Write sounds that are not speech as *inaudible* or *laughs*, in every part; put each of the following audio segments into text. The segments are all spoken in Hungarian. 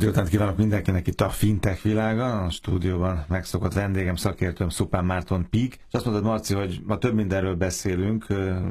délután kívánok mindenkinek itt a fintech világa. A stúdióban megszokott vendégem, szakértőm Szupán Márton Pík. És azt mondod, Marci, hogy ma több mindenről beszélünk,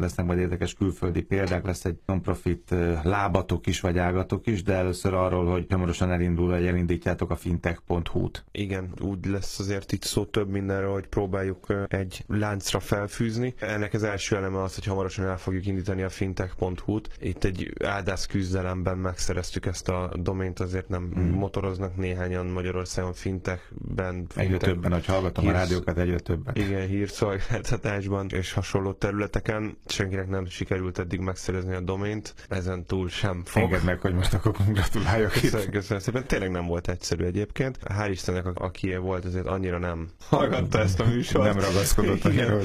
lesznek majd érdekes külföldi példák, lesz egy non-profit lábatok is, vagy ágatok is, de először arról, hogy hamarosan elindul, hogy elindítjátok a fintech.hu-t. Igen, úgy lesz azért itt szó több mindenről, hogy próbáljuk egy láncra felfűzni. Ennek az első eleme az, hogy hamarosan el fogjuk indítani a fintech.hu-t. Itt egy áldász küzdelemben megszereztük ezt a domént, azért nem mm. motoroznak néhányan Magyarországon fintechben. Egyre többen, hogy hallgatom hírsz... a rádiókat, egyre többen. Igen, hírszolgáltatásban és hasonló területeken. Senkinek nem sikerült eddig megszerezni a domént, ezen túl sem fog. Engedd meg, hogy most akkor gratuláljak köszönöm, köszönöm szépen. Tényleg nem volt egyszerű egyébként. Hál' Istennek, aki volt, azért annyira nem hallgatta ezt a műsort. Nem ragaszkodott igen,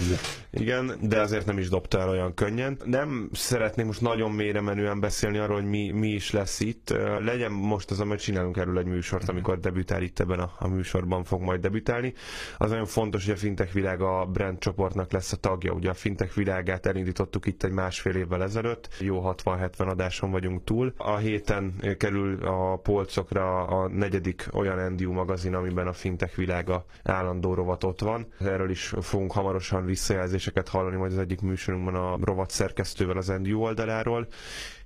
igen, de azért nem is dobta el olyan könnyen. Nem szeretném most nagyon mélyre menően beszélni arról, hogy mi, mi is lesz itt. Legyen most az, amit csinálunk erről egy műsort, amikor debütál itt ebben a, a műsorban fog majd debütálni. Az nagyon fontos, hogy a fintech világ a brand csoportnak lesz a tagja. Ugye a fintech világát elindítottuk itt egy másfél évvel ezelőtt. Jó 60-70 adáson vagyunk túl. A héten kerül a polcokra a negyedik olyan NDU magazin, amiben a fintech világa állandó rovat ott van. Erről is fogunk hamarosan visszajelzéseket hallani majd az egyik műsorunkban a rovat szerkesztővel az NDU oldaláról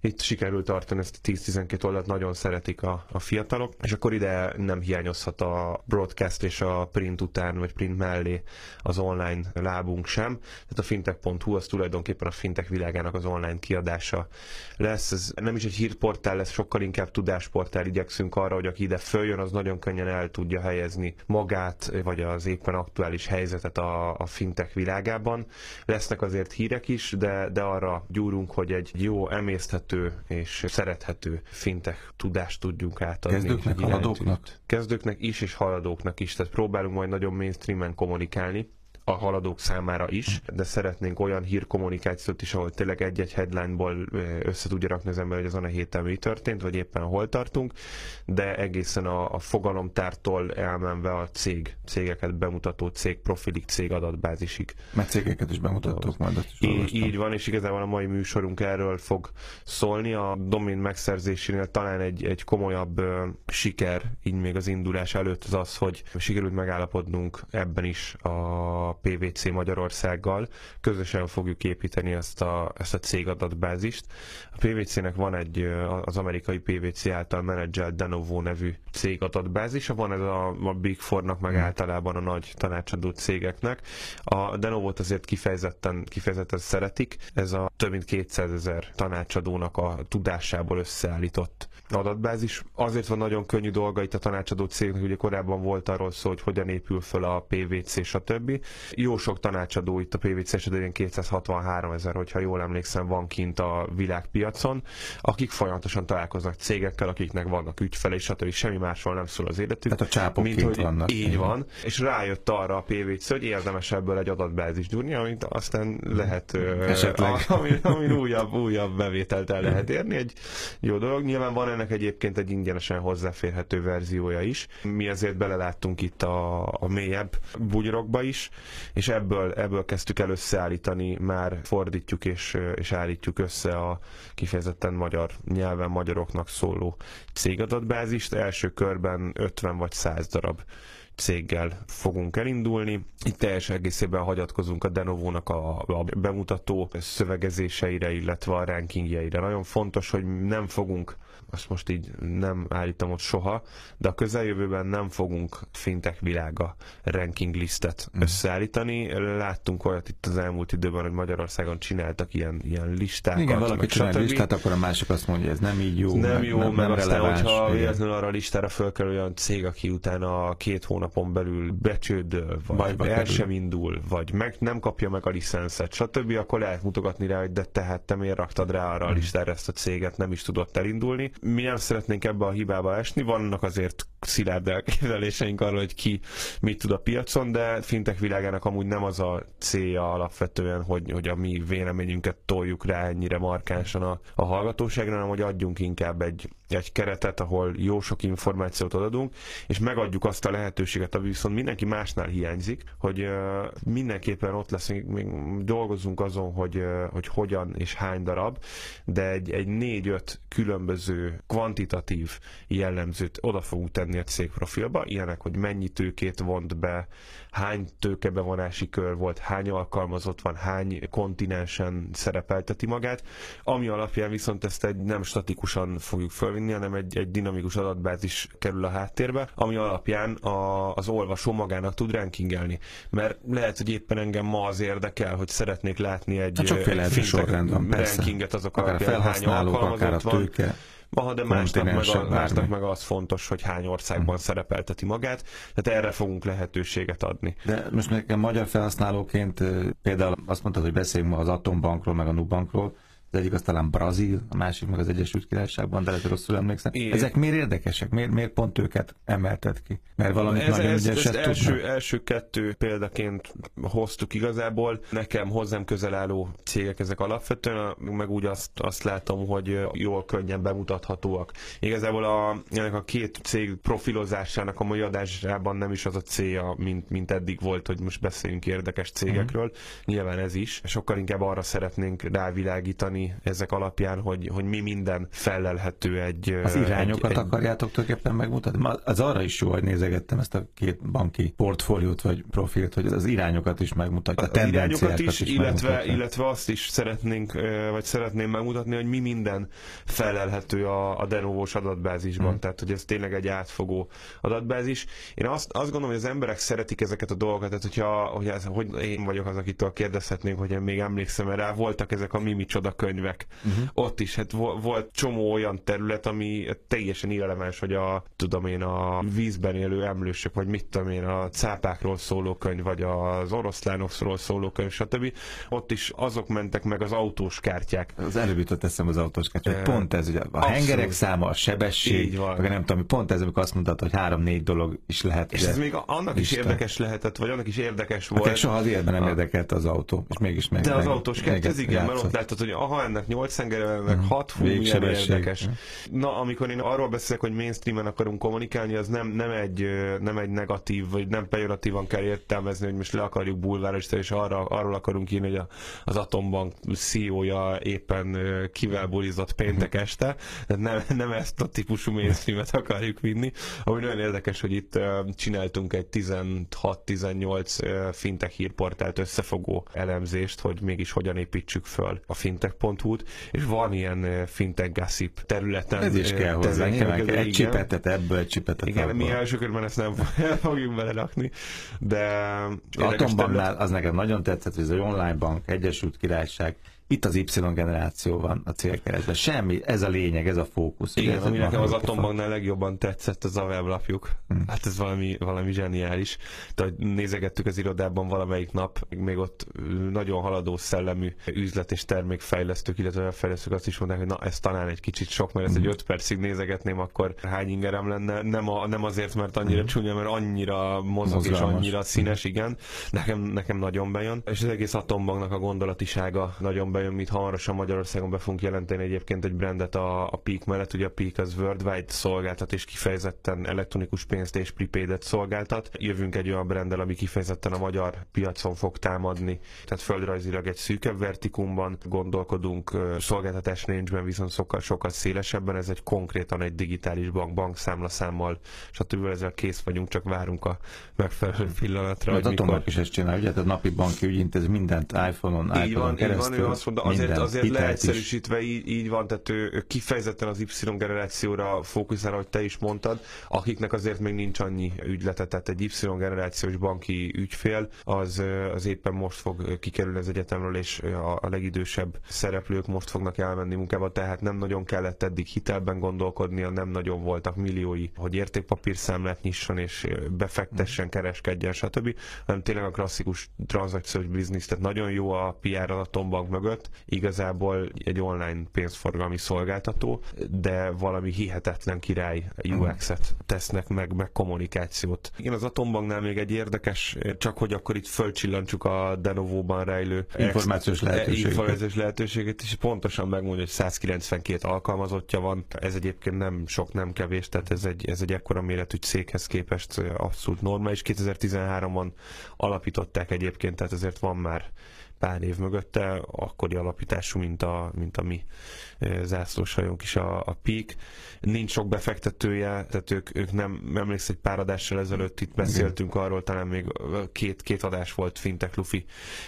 itt sikerült tartani ezt a 10-12 oldalt, nagyon szeretik a, a fiatalok, és akkor ide nem hiányozhat a broadcast és a print után, vagy print mellé az online lábunk sem. Tehát a fintech.hu az tulajdonképpen a fintech világának az online kiadása lesz. Ez nem is egy hírportál lesz, sokkal inkább tudásportál. Igyekszünk arra, hogy aki ide följön, az nagyon könnyen el tudja helyezni magát, vagy az éppen aktuális helyzetet a, a fintech világában. Lesznek azért hírek is, de, de arra gyúrunk, hogy egy jó, emészthető és szerethető fintech tudást tudjunk átadni. Kezdőknek, haladóknak? Kezdőknek is, és haladóknak is. Tehát próbálunk majd nagyon mainstreamen kommunikálni a haladók számára is, de szeretnénk olyan hírkommunikációt is, ahol tényleg egy-egy headlineból össze tudja rakni az ember, hogy azon a héten mi történt, vagy éppen hol tartunk, de egészen a, a fogalomtártól elmenve a cég, cégeket bemutató cég profilig, cég adatbázisig. Mert cégeket is bemutattuk majd. Is így, így van, és igazából a mai műsorunk erről fog szólni. A domain megszerzésénél talán egy, egy komolyabb uh, siker, így még az indulás előtt az az, hogy sikerült megállapodnunk ebben is a PVC Magyarországgal. Közösen fogjuk építeni ezt a, ezt a cégadatbázist. A PVC-nek van egy, az amerikai PVC által menedzselt Denovo nevű cégadatbázisa, van ez a, a Big Four-nak, meg hmm. általában a nagy tanácsadó cégeknek. A Denovot azért kifejezetten, kifejezetten szeretik. Ez a több mint 200 ezer tanácsadónak a tudásából összeállított adatbázis. Azért van nagyon könnyű dolga itt a tanácsadó cégnek, ugye korábban volt arról szó, hogy hogyan épül föl a PVC, stb. Jó sok tanácsadó itt a PVC esetében 263 ezer, hogyha jól emlékszem, van kint a világpiacon, akik folyamatosan találkoznak cégekkel, akiknek vannak ügyfele, és stb. semmi másról nem szól az életük. Tehát a csápok mint, hogy vannak. Így van, és rájött arra a PVC, hogy érdemes ebből egy adatbázis gyúrni, amit aztán lehet, Esetleg. ami, ami újabb, újabb bevételt el lehet érni. Egy jó dolog. Nyilván van ennek egyébként egy ingyenesen hozzáférhető verziója is. Mi azért beleláttunk itt a, a mélyebb bugyrokba is, és ebből, ebből kezdtük el összeállítani, már fordítjuk és, és állítjuk össze a kifejezetten magyar nyelven magyaroknak szóló cégadatbázist. Első körben 50 vagy 100 darab céggel fogunk elindulni. Itt teljes egészében hagyatkozunk a Denovónak a, a bemutató szövegezéseire, illetve a rankingjeire. Nagyon fontos, hogy nem fogunk azt most így nem állítom ott soha, de a közeljövőben nem fogunk fintek világa ranking listet mm. összeállítani. Láttunk olyat itt az elmúlt időben, hogy Magyarországon csináltak ilyen, ilyen listákat. Igen, valaki csinál listát, akkor a másik azt mondja, ez nem így jó. Nem meg, jó, nem, meg nem aztán, hogyha véletlenül arra a listára fölkerül olyan cég, aki utána két hónapon belül becsődöl, vagy Bajba el kerül. sem indul, vagy meg nem kapja meg a licenszet, stb., akkor lehet mutogatni rá, hogy de tehát te miért raktad rá arra a mm. listára ezt a céget, nem is tudott elindulni mi nem szeretnénk ebbe a hibába esni, vannak azért szilárd elképzeléseink arról, hogy ki mit tud a piacon, de fintek világának amúgy nem az a célja alapvetően, hogy, hogy a mi véleményünket toljuk rá ennyire markánsan a, a hallgatóságra, hanem hogy adjunk inkább egy, egy keretet, ahol jó sok információt adunk, és megadjuk azt a lehetőséget, ami viszont mindenki másnál hiányzik, hogy uh, mindenképpen ott leszünk, még dolgozunk azon, hogy, uh, hogy hogyan és hány darab, de egy, egy négy-öt különböző kvantitatív jellemzőt oda fogunk tenni a cég profilba, ilyenek, hogy mennyi tőkét vont be, hány tőkebevonási kör volt, hány alkalmazott van, hány kontinensen szerepelteti magát, ami alapján viszont ezt egy nem statikusan fogjuk fölvinni, hanem egy, egy dinamikus adatbázis kerül a háttérbe, ami alapján a, az olvasó magának tud rankingelni. Mert lehet, hogy éppen engem ma az érdekel, hogy szeretnék látni egy, hát egy rankinget azok akár alapján, hány alkalmazott van. Tőke. Aha, de másnak meg, a, másnak meg az fontos, hogy hány országban hm. szerepelteti magát, tehát erre fogunk lehetőséget adni. De most nekem magyar felhasználóként például azt mondtad, hogy beszéljünk ma az Atombankról, meg a Nubankról, az egyik az talán Brazil, a másik meg az Egyesült Királyságban, de lehet, rosszul emlékszem. Igen. Ezek miért érdekesek? Miért, miért pont őket emelted ki? Mert valami ez, nagyon ez, ügyeset ez első, első kettő példaként hoztuk igazából. Nekem hozzám közel álló cégek ezek alapvetően, meg úgy azt, azt látom, hogy jól könnyen bemutathatóak. Igazából a, ennek a két cég profilozásának a mai adásában nem is az a célja, mint, mint eddig volt, hogy most beszéljünk érdekes cégekről. Uh-huh. Nyilván ez is. Sokkal inkább arra szeretnénk rávilágítani, mondani ezek alapján, hogy, hogy mi minden felelhető egy... Az irányokat egy, egy... akarjátok tulajdonképpen megmutatni? Az arra is jó, hogy nézegettem ezt a két banki portfóliót vagy profilt, hogy az irányokat is megmutatja, a, a irányokat is, is illetve, illetve azt is szeretnénk, vagy szeretném megmutatni, hogy mi minden felelhető a, a Denovós adatbázisban, hmm. tehát hogy ez tényleg egy átfogó adatbázis. Én azt, azt gondolom, hogy az emberek szeretik ezeket a dolgokat, tehát hogyha hogy, ez, hogy én vagyok az, akitől kérdezhetnénk, hogy én még emlékszem rá, voltak ezek a Mimi csoda könyvek. Uh-huh. Ott is hát volt csomó olyan terület, ami teljesen irreleváns, hogy a, tudom én, a vízben élő emlősök, vagy mit tudom én, a cápákról szóló könyv, vagy az oroszlánokról szóló könyv, stb. Ott is azok mentek meg az autós kártyák. Az előbb jutott eszem az autós kártyák. E, pont ez, ugye a abszolút. hengerek száma, a sebesség, Így van. nem tudom, pont ez, amikor azt mondtad, hogy három-négy dolog is lehet. És ez még annak Isten. is érdekes lehetett, vagy annak is érdekes volt. Hát soha az életben nem érdekelt az autó, és mégis meg. De az autós kártya, ez igen, mert ott látod, hogy aha, ennek 8 engere, ennek 6, hmm. hú, milyen érdekes. Na, amikor én arról beszélek, hogy mainstreamen akarunk kommunikálni, az nem, nem, egy, nem egy negatív, vagy nem pejoratívan kell értelmezni, hogy most le akarjuk bulvárosítani, és arra, arról akarunk írni, hogy a, az Atombank CEO-ja éppen kivel bulizott péntek hmm. este. Nem, nem ezt a típusú mainstreamet akarjuk vinni. Ami nagyon érdekes, hogy itt csináltunk egy 16-18 fintech hírportált összefogó elemzést, hogy mégis hogyan építsük föl a fintech.hu-t, és van ilyen fintech gossip területen. Ez is kell hozzá, nyilván. Egy csipetet ebből, egy csipetet Igen, abból. mi első körben ezt nem *laughs* fogjuk belerakni, de... Atombanknál az nekem nagyon tetszett, hogy ez egy online bank, Egyesült Királyság, itt az Y generáció van a célkeresben. Semmi, ez a lényeg, ez a fókusz. Igen, ez ami nekem az Atombanknál legjobban tetszett, az a weblapjuk. Hmm. Hát ez valami, valami zseniális. Tehát nézegettük az irodában valamelyik nap, még ott nagyon haladó szellemű üzlet és termékfejlesztők, illetve fejlesztők azt is mondták, hogy na ez talán egy kicsit sok, mert ezt hmm. egy öt percig nézegetném, akkor hány ingerem lenne. Nem, a, nem azért, mert annyira hmm. csúnya, mert annyira mozog Mozgalmas. és annyira színes, igen. Nekem, nekem nagyon bejön. És az egész Atombanknak a gondolatisága nagyon bejön bejön, mit hamarosan Magyarországon be fogunk jelenteni egyébként egy brandet a, a Peak mellett. Ugye a Peak az worldwide szolgáltat, és kifejezetten elektronikus pénzt és prepaidet szolgáltat. Jövünk egy olyan branddel, ami kifejezetten a magyar piacon fog támadni. Tehát földrajzilag egy szűkebb vertikumban gondolkodunk, szolgáltatás range viszont sokkal, sokkal szélesebben. Ez egy konkrétan egy digitális bank, bankszámlaszámmal, stb. ezzel kész vagyunk, csak várunk a megfelelő pillanatra. Az mikor... is ezt csinál, ugye? a napi banki ügyintéz mindent iPhone-on, iPhone-on keresztül. Így van, azt mondta, azért, azért leegyszerűsítve így, így van, tehát ő kifejezetten az Y generációra fókuszál, ahogy te is mondtad, akiknek azért még nincs annyi ügylete, tehát egy Y generációs banki ügyfél, az, az éppen most fog kikerülni az egyetemről, és a, a legidősebb szereplők most fognak elmenni munkába, tehát nem nagyon kellett eddig hitelben gondolkodnia, nem nagyon voltak milliói, hogy értékpapírszámlát nyisson és befektessen, kereskedjen, stb., hanem tényleg a klasszikus tranzakciós biznisz, tehát nagyon jó a PR a Tombank mögött, mögött igazából egy online pénzforgalmi szolgáltató, de valami hihetetlen király UX-et tesznek meg, meg kommunikációt. Igen, az Atombanknál még egy érdekes, csak hogy akkor itt fölcsillantsuk a Denovóban rejlő információs lehetőséget. Információs lehetőséget, és pontosan megmondja, hogy 192 alkalmazottja van. Ez egyébként nem sok, nem kevés, tehát ez egy, ez egy ekkora méretű céghez képest abszolút normális. 2013-ban alapították egyébként, tehát ezért van már pár év mögötte, akkori alapítású, mint a, mint a mi zászlóshajónk is a, a Peak. Nincs sok befektetője, tehát ők, ők nem, emléksz egy pár adással ezelőtt itt beszéltünk arról, talán még két, két adás volt Fintech Luffy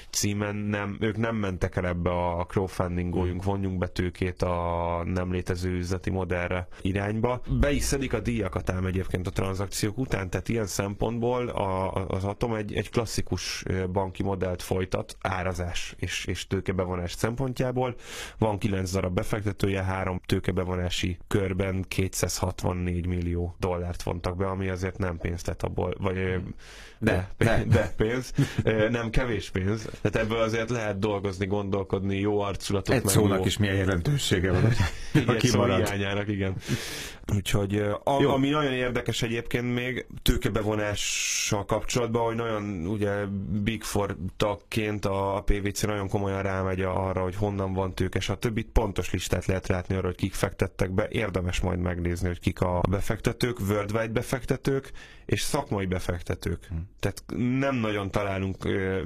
címen, nem, ők nem mentek el ebbe a crowdfundingoljunk, vonjunk be tőkét a nem létező üzleti modellre irányba. Be is szedik a díjakat ám egyébként a tranzakciók után, tehát ilyen szempontból a, az Atom egy, egy klasszikus banki modellt folytat, árazás és, és tőkebevonás szempontjából. Van 9 darab befektetője, három tőkebevonási körben 264 millió dollárt vontak be, ami azért nem pénz, tehát abból, vagy de, de, de *laughs* pénz, nem kevés pénz, tehát ebből azért lehet dolgozni, gondolkodni, jó arculatot. Egy szónak jó... is milyen jelentősége van, szó hiányának, igen. Úgyhogy a, ami nagyon érdekes egyébként még tőkebevonással kapcsolatban, hogy nagyon ugye Big Four tagként a PVC nagyon komolyan rámegy arra, hogy honnan van tőke, stb. Pontos listát lehet látni arra, hogy kik fektettek be. Érdemes majd megnézni, hogy kik a befektetők, worldwide befektetők és szakmai befektetők. Hmm. Tehát nem nagyon találunk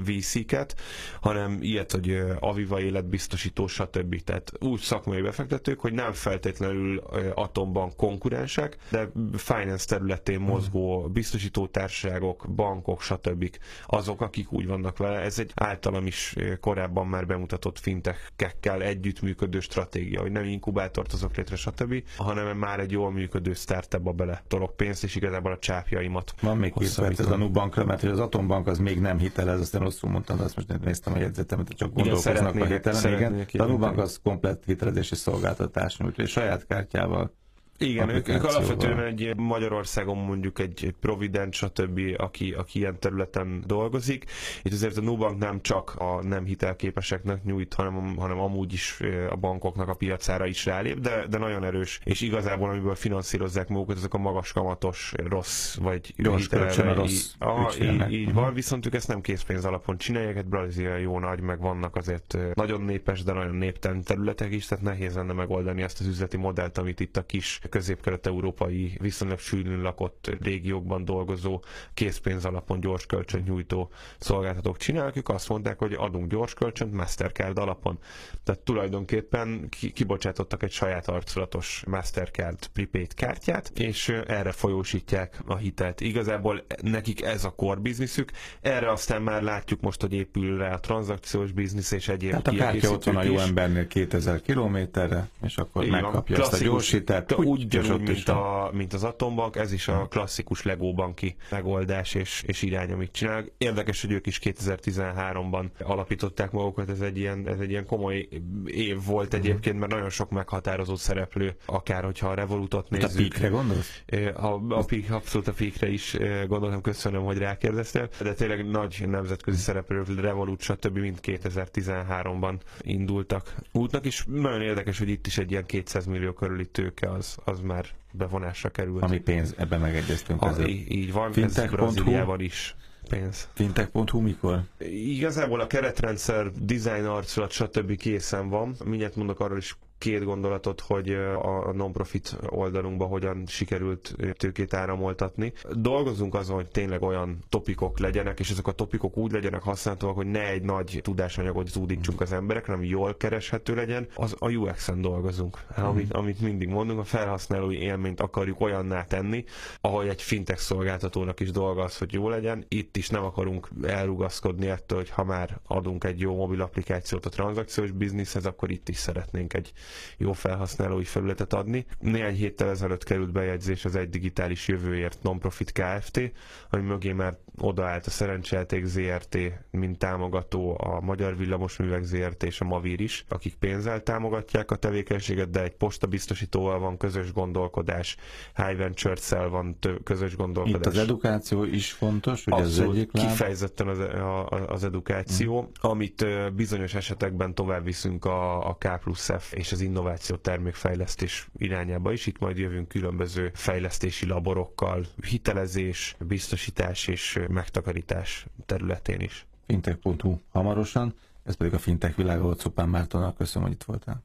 VC-ket, hanem ilyet, hogy Aviva életbiztosító, stb. Tehát úgy szakmai befektetők, hogy nem feltétlenül atomban konkurensek, de finance területén mozgó biztosítótársaságok, bankok, stb. azok, akik úgy vannak vele. Ez egy általam is korábban már bemutatott fintechekkel együttműködő stratégia, hogy nem inkubátort azok létre, stb., hanem már egy jól működő startupba bele tolok pénzt, és igazából a csápjaimat. Van még két perc az a Nubankra, mert hogy az Atombank az még nem hitelez, aztán rosszul mondtam, de azt most néztem a jegyzetemet, csak gondolkoznak a hitelen. Igen, a Nubank az komplet hitelezési szolgáltatás nyújt, és saját kártyával igen, ők, ők alapvetően egy Magyarországon mondjuk egy, egy Provident, stb., aki, aki ilyen területen dolgozik. Itt azért a Nubank nem csak a nem hitelképeseknek nyújt, hanem, hanem amúgy is a bankoknak a piacára is rálép, de, de nagyon erős. És igazából, amiből finanszírozzák magukat, ezek a magas kamatos, rossz, vagy Gyors a rossz így, így van, viszont ők ezt nem készpénz alapon csinálják, egy Brazília jó nagy, meg vannak azért nagyon népes, de nagyon néptelen területek is, tehát nehéz lenne megoldani ezt az üzleti modellt, amit itt a kis közép-kelet-európai viszonylag sűrűn lakott régiókban dolgozó készpénz alapon gyors kölcsön nyújtó szolgáltatók csinálnak, ők azt mondták, hogy adunk gyors kölcsönt Mastercard alapon. Tehát tulajdonképpen kibocsátottak egy saját arculatos Mastercard prepaid kártyát, és erre folyósítják a hitelt. Igazából nekik ez a core bizniszük, erre aztán már látjuk most, hogy épül rá a tranzakciós biznisz és egyéb Tehát a kártya ott van a jó embernél 2000 kilométerre, és akkor Igen, megkapja ezt a gyorsítát. Úgy ugyanúgy, mint, a, mint az atombank, ez is a klasszikus Lego banki megoldás és, és irány, amit csinál. Érdekes, hogy ők is 2013-ban alapították magukat, ez egy ilyen, ez egy ilyen komoly év volt mhm. egyébként, mert nagyon sok meghatározó szereplő, akár hogyha a Revolutot nézzük. A Peakre gondolsz? A, a Peak, abszolút a Peakre is gondoltam, köszönöm, hogy rákérdeztél, de tényleg nagy nemzetközi szereplő, Revolut, stb. mind 2013-ban indultak útnak, és nagyon érdekes, hogy itt is egy ilyen 200 millió körüli tőke az, az már bevonásra került. Ami pénz, ebben megegyeztünk. A, így van, Fintech. ez Brazíliával is pénz. Fintech.hu mikor? Igazából a keretrendszer, design arculat, stb. készen van. Mindjárt mondok arról is két gondolatot, hogy a non-profit oldalunkba hogyan sikerült tőkét áramoltatni. Dolgozunk azon, hogy tényleg olyan topikok legyenek, és ezek a topikok úgy legyenek használhatóak, hogy ne egy nagy tudásanyagot zúdítsunk az emberek, hanem jól kereshető legyen. Az a UX-en dolgozunk, mm. amit, amit mindig mondunk, a felhasználói élményt akarjuk olyanná tenni, ahogy egy fintech szolgáltatónak is dolga az, hogy jó legyen. Itt is nem akarunk elrugaszkodni ettől, hogy ha már adunk egy jó mobil applikációt a tranzakciós bizniszhez, akkor itt is szeretnénk egy jó felhasználói felületet adni. Néhány héttel ezelőtt került bejegyzés az egy digitális jövőért non-profit Kft., ami mögé már odaállt a Szerencsejáték ZRT, mint támogató a Magyar Villamosművek ZRT és a Mavír is, akik pénzzel támogatják a tevékenységet, de egy postabiztosítóval van közös gondolkodás, High Ventures-szel van közös gondolkodás. Itt az edukáció is fontos, hogy ez egyik láb. kifejezetten az, a, az edukáció, mm. amit bizonyos esetekben tovább viszünk a, a K plusz F és az innováció termékfejlesztés irányába is. Itt majd jövünk különböző fejlesztési laborokkal, hitelezés, biztosítás és megtakarítás területén is. Fintech.hu hamarosan, ez pedig a fintech világa Szupán Mártonnak. Köszönöm, hogy itt voltál.